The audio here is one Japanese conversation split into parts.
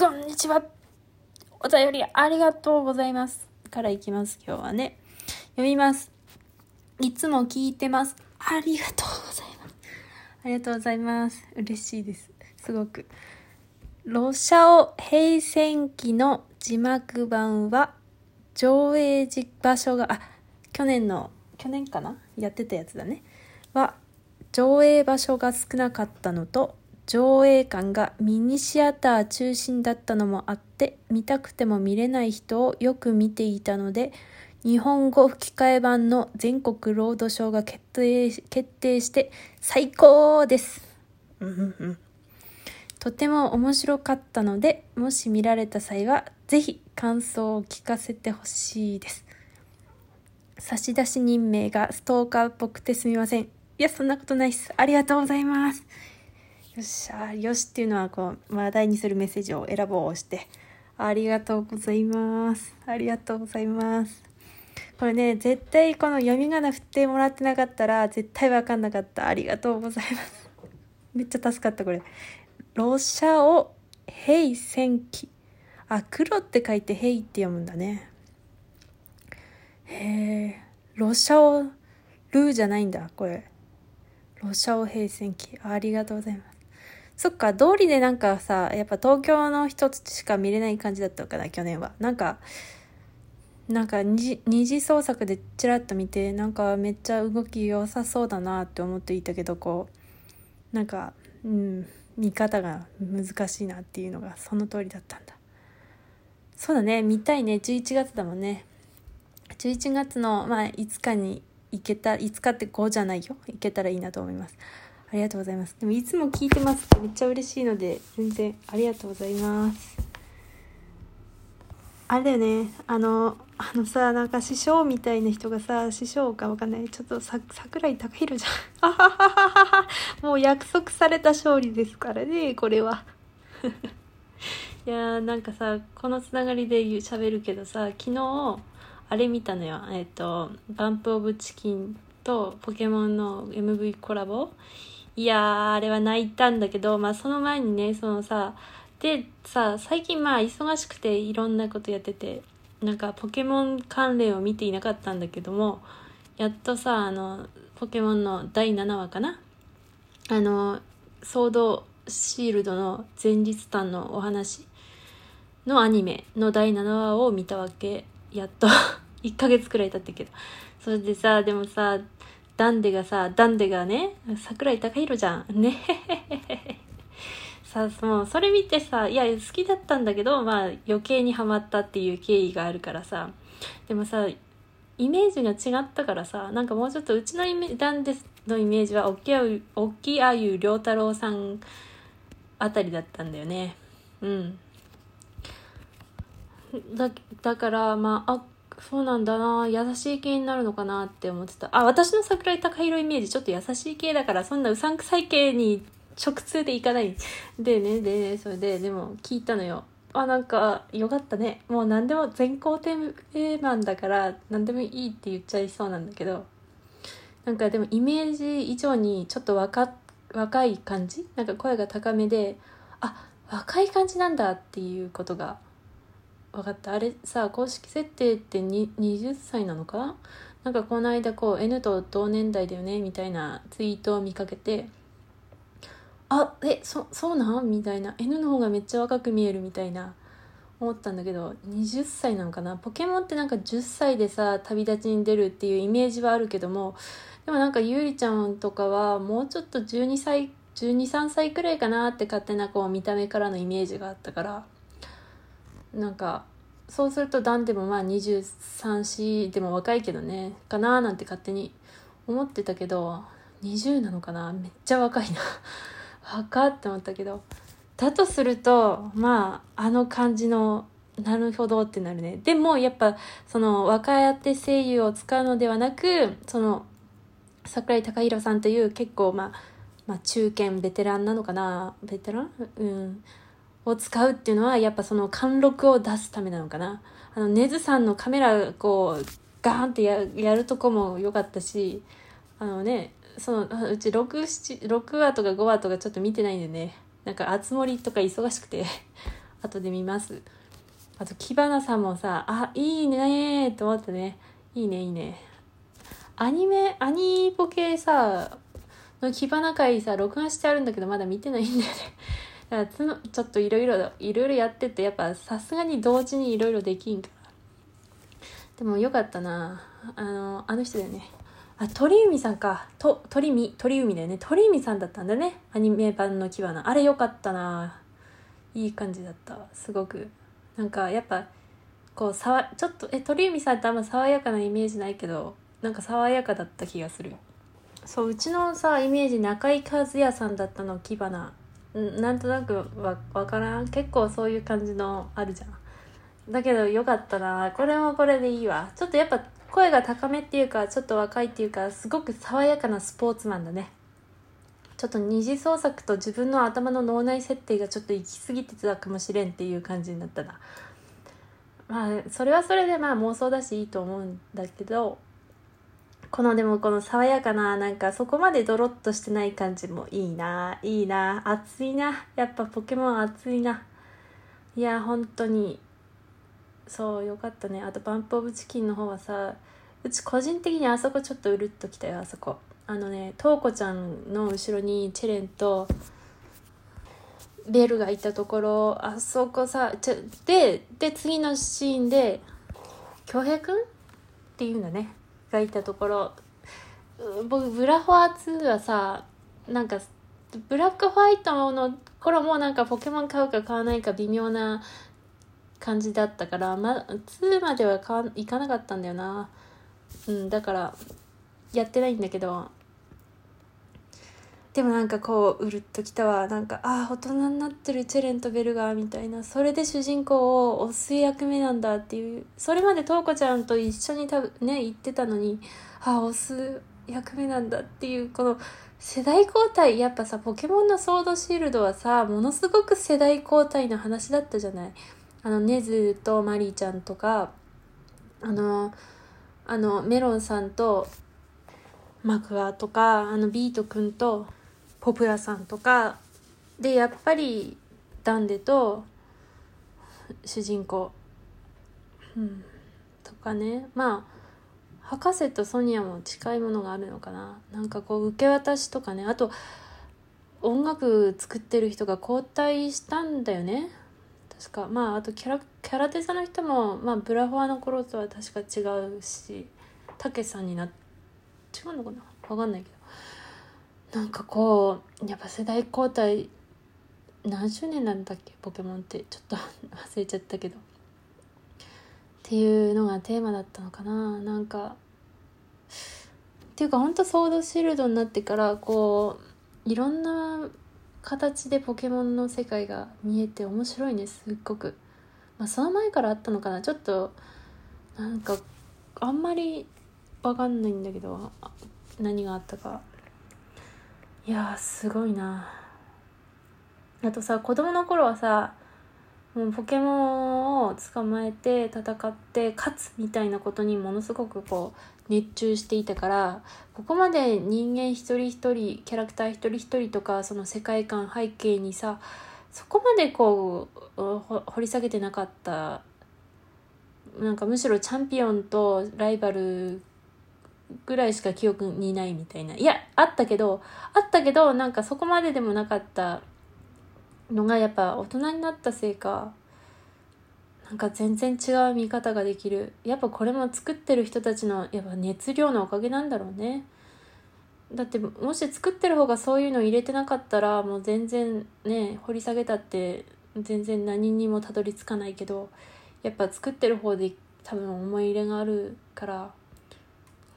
こんにちは。お便りありがとうございます。からいきます、今日はね。読みます。いつも聞いてます。ありがとうございます。ありがとうございます。嬉しいです。すごく。ロシャオ平戦記の字幕版は上映時場所が、あ、去年の、去年かな？やってたやつだね。は、上映場所が少なかったのと、上映館がミニシアター中心だったのもあって、見たくても見れない人をよく見ていたので、日本語吹き替え版の全国ロードショーが決定決定して最高です。とても面白かったので、もし見られた際は、ぜひ感想を聞かせてほしいです。差出人名がストーカーっぽくてすみません。いや、そんなことないっす。ありがとうございます。よっしゃ、よしっていうのは、こう、話題にするメッセージを選ぼうをして、ありがとうございます。ありがとうございます。これね、絶対この読み仮名振ってもらってなかったら、絶対わかんなかった。ありがとうございます。めっちゃ助かった、これ。ロシャオヘイ戦記。あ、黒って書いてヘイって読むんだね。へえ、ロシャオルーじゃないんだ、これ。ロシャオヘイ戦記。ありがとうございます。そっか、通りでなんかさ、やっぱ東京の人しか見れない感じだったのかな、去年は。なんか、なんか二次創作でちらっと見て、なんかめっちゃ動き良さそうだなって思っていたけど、こう、なんか、うん、見方が難しいなっていうのがその通りだったんだ。そうだね、見たいね、11月だもんね。11月の、まあ、5日に行けた、5日って5じゃないよ。行けたらいいなと思います。ありがとうございます。でもいつも聞いてますってめっちゃ嬉しいので、全然ありがとうございます。あれだよね、あの、あのさ、なんか師匠みたいな人がさ、師匠かわかんない。ちょっとさ、桜井貴弘じゃん。あはははは。もう約束された勝利ですからね、これは。いやーなんかさ、このつながりで言う喋るけどさ、昨日、あれ見たのよ。えっ、と、バンプオブチキンとポケモンの MV コラボ。いやー、あれは泣いたんだけど、まあその前にね、そのさ、でさ、最近まあ忙しくていろんなことやってて、なんかポケモン関連を見ていなかったんだけども、やっとさ、あの、ポケモンの第7話かな？あの、ソードシールドの前日談のお話のアニメの第7話を見たわけ。やっと。1ヶ月くらい経ったけど。それでさ、でもさ、ダンデがさ、ダンデがね、桜井貴弘じゃん。ねさ、もうそれ見てさ、いや、好きだったんだけど、まあ余計にハマったっていう経緯があるからさ。でもさ、イメージが違ったからさ、なんかもうちょっとうちのイメージダンデのイメージは、おっきあゆ、おっきあゆりょうたろうさんあたりだったんだよね。うん。だだからまああそうなんだな優しい系になるのかなって思ってた。あ私の桜井貴弘イメージちょっと優しい系だからそんなうさんくさい系に直通でいかない。でねでねそれででも聞いたのよ。あなんかよかったね。もう何でも全校テーマンだから何でもいいって言っちゃいそうなんだけど。なんかでもイメージ以上にちょっと若若い感じ？なんか声が高めであ若い感じなんだっていうことが分かった。あれさ公式設定って20歳なのか？ななんかこの間こう N と同年代だよね？みたいなツイートを見かけてあえそそうなん？みたいな。N の方がめっちゃ若く見える？みたいな。思ったんだけど20歳なのかな？ポケモンってなんか10歳でさ旅立ちに出るっていうイメージはあるけどもでもなんかゆうりちゃんとかはもうちょっと12歳123歳くらいかなって勝手なこう見た目からのイメージがあったからなんかそうするとダンでもまあ234でも若いけどねかななんて勝手に思ってたけど20なのかな？めっちゃ若いな。若って思ったけど。だとするとまああの感じのなるほどってなるね。でもやっぱその若手声優を使うのではなくその桜井貴弘さんという結構まあまあ中堅ベテランなのかな？ベテラン？うん。を使うっていうのはやっぱその貫禄を出すためなのかな。あのネズさんのカメラこうガーンってやるとこも良かったしあのねその うち 6, 6話とか5話とかちょっと見てないんでね。なんか熱盛とか忙しくて 後で見ます。あとキバナさんもさあいいねーと思ったね。いいねいいね。アニメアニーポケさのキバナ会さ録画してあるんだけどまだ見てないんだよね。だからつちょっといろいろいろいろやっててやっぱさすがに同時にいろいろできんからでもよかったなあのあの人だよねあ、鳥海さんか。と、鳥海、鳥海だよね。鳥海さんだったんだね。アニメ版のキバナ。あれよかったな。いい感じだった。すごく。なんか、やっぱ、こう、さわ、ちょっと、え、鳥海さんってあんま爽やかなイメージないけど、なんか爽やかだった気がする。そう、うちのさ、イメージ、中井和也さんだったの、キバナ。んなんとなくわ、わからん結構そういう感じのあるじゃん。だけどよかったな。これもこれでいいわ。ちょっとやっぱ声が高めっていうかちょっと若いっていうかすごく爽やかなスポーツマンだねちょっと二次創作と自分の頭の脳内設定がちょっと行き過ぎてたかもしれんっていう感じになったなまあそれはそれでまあ妄想だしいいと思うんだけどこのでもこの爽やかななんかそこまでドロッとしてない感じもいいな。いいな。熱いな。やっぱポケモン熱いな。いや本当に。そうよかったね。あとバンプ・オブ・チキンの方はさうち個人的にあそこちょっとうるっときたよあそこ。あのねトウコちゃんの後ろにチェレンとベルがいたところ。あそこさちょでで次のシーンで恭平くん？っていうんだね。がいたところ僕ブラフォア2はさなんかブラックホワイトの頃もなんかポケモン買うか買わないか微妙な感じだったから、ま、2まではかいかなかったんだよな。うん、だから、やってないんだけど、でもなんかこう、うるっときたわ。なんか、ああ、大人になってるチェレンとベルガーみたいな、それで主人公を押す役目なんだっていう、それまでトウコちゃんと一緒に多分ね、言ってたのに、ああ、押す役目なんだっていう、この、世代交代、やっぱさ、ポケモンのソードシールドはさ、ものすごく世代交代の話だったじゃない。あのネズとマリーちゃんとか。あのあのメロンさんとマクアとかあのビートくんと。ポプラさんとかでやっぱりダンデと主人公、うん、とかね。まあ博士とソニアも近いものがあるのかな。なんかこう受け渡しとかね。あと音楽作ってる人が交代したんだよね。確か。まああとキャラキャラデザの人も、まあ、ブラフォアの頃とは確か違うしたけさんにな違うのかな？分かんないけど。なんかこうやっぱ世代交代何周年なんだっけ？ポケモンってちょっと忘れちゃったけど。っていうのがテーマだったのかな。なんかっていうかほんとソードシールドになってからこういろんな形でポケモンの世界が見えて面白いねすっごく、まあ、その前からあったのかな。ちょっとなんかあんまりわかんないんだけど何があったか。いやすごいな。あとさ子供の頃はさもうポケモンを捕まえて戦って勝つみたいなことにものすごくこう熱中していたからここまで人間一人一人キャラクター一人一人とかその世界観背景にさそこまでこう掘り下げてなかった。なんかむしろチャンピオンとライバルぐらいしか記憶にないみたいな。いやあったけどあったけどなんかそこまででもなかったのがやっぱ大人になったせいかなんか全然違う見方ができる。やっぱこれも作ってる人たちのやっぱ熱量のおかげなんだろうね。だってもし作ってる方がそういうの入れてなかったらもう全然ね掘り下げたって全然何にもたどり着かないけどやっぱ作ってる方で多分思い入れがあるから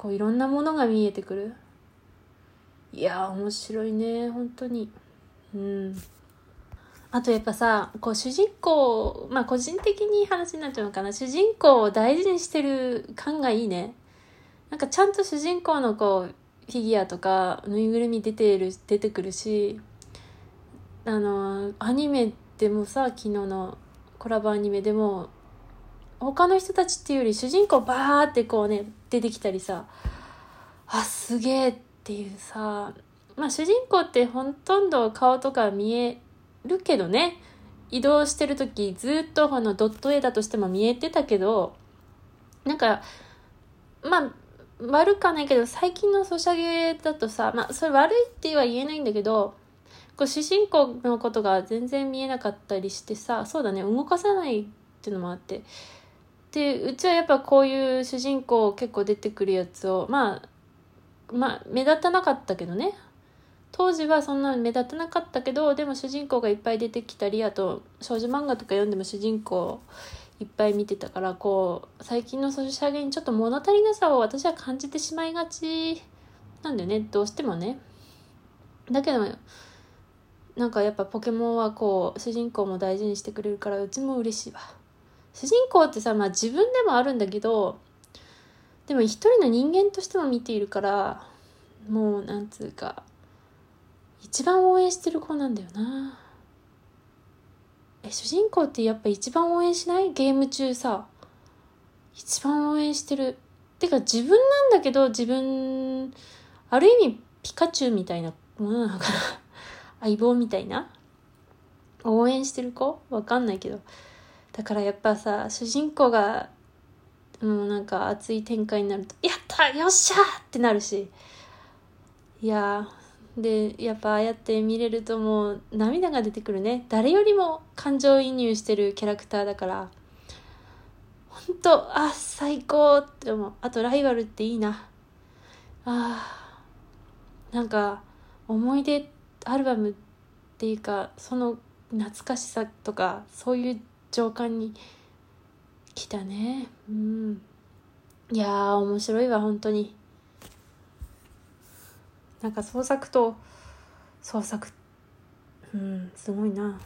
こういろんなものが見えてくるいや面白いね本当にうんあとやっぱさ、こう主人公、まあ個人的に話になっちゃうのかな。主人公を大事にしてる感がいいね。なんかちゃんと主人公のこう、フィギュアとかぬいぐるみ出てる、出てくるし、あの、アニメでもさ、昨日のコラボアニメでも、他の人たちっていうより主人公バーってこうね、出てきたりさ、あ、すげえっていうさ、まあ主人公ってほとんど顔とか見えるけどね。移動してる時ずっとあのドット絵だとしても見えてたけどなんかまあ悪かないけど最近のソシャゲだとさまあそれ悪いっては言えないんだけどこう主人公のことが全然見えなかったりしてさそうだね動かさないっていうのもあって。でうちはやっぱこういう主人公結構出てくるやつをまあまあ目立たなかったけどね。当時はそんな目立たなかったけどでも主人公がいっぱい出てきたりあと少女漫画とか読んでも主人公いっぱい見てたからこう最近のソシャゲにちょっと物足りなさを私は感じてしまいがちなんだよね。どうしてもね。だけどなんかやっぱポケモンはこう主人公も大事にしてくれるからうちも嬉しいわ。主人公ってさまあ自分でもあるんだけどでも一人の人間としても見ているからもうなんつうか一番応援してる子なんだよな。え主人公ってやっぱ一番応援しない？ゲーム中さ一番応援してる。てか自分なんだけど自分ある意味ピカチュウみたいなものなのかな。相棒みたいな。応援してる子？わかんないけど。だからやっぱさ主人公がもうなんか熱い展開になると「やったよっしゃ!」ってなるし。いやでやっぱああやって見れるともう涙が出てくるね。誰よりも感情移入してるキャラクターだから。ほんとあ最高って思う。あとライバルっていいな。あなんか思い出アルバムっていうかその懐かしさとかそういう情感に来たね。うん。いやー面白いわ本当に。なんか創作と創作。うんすごいな。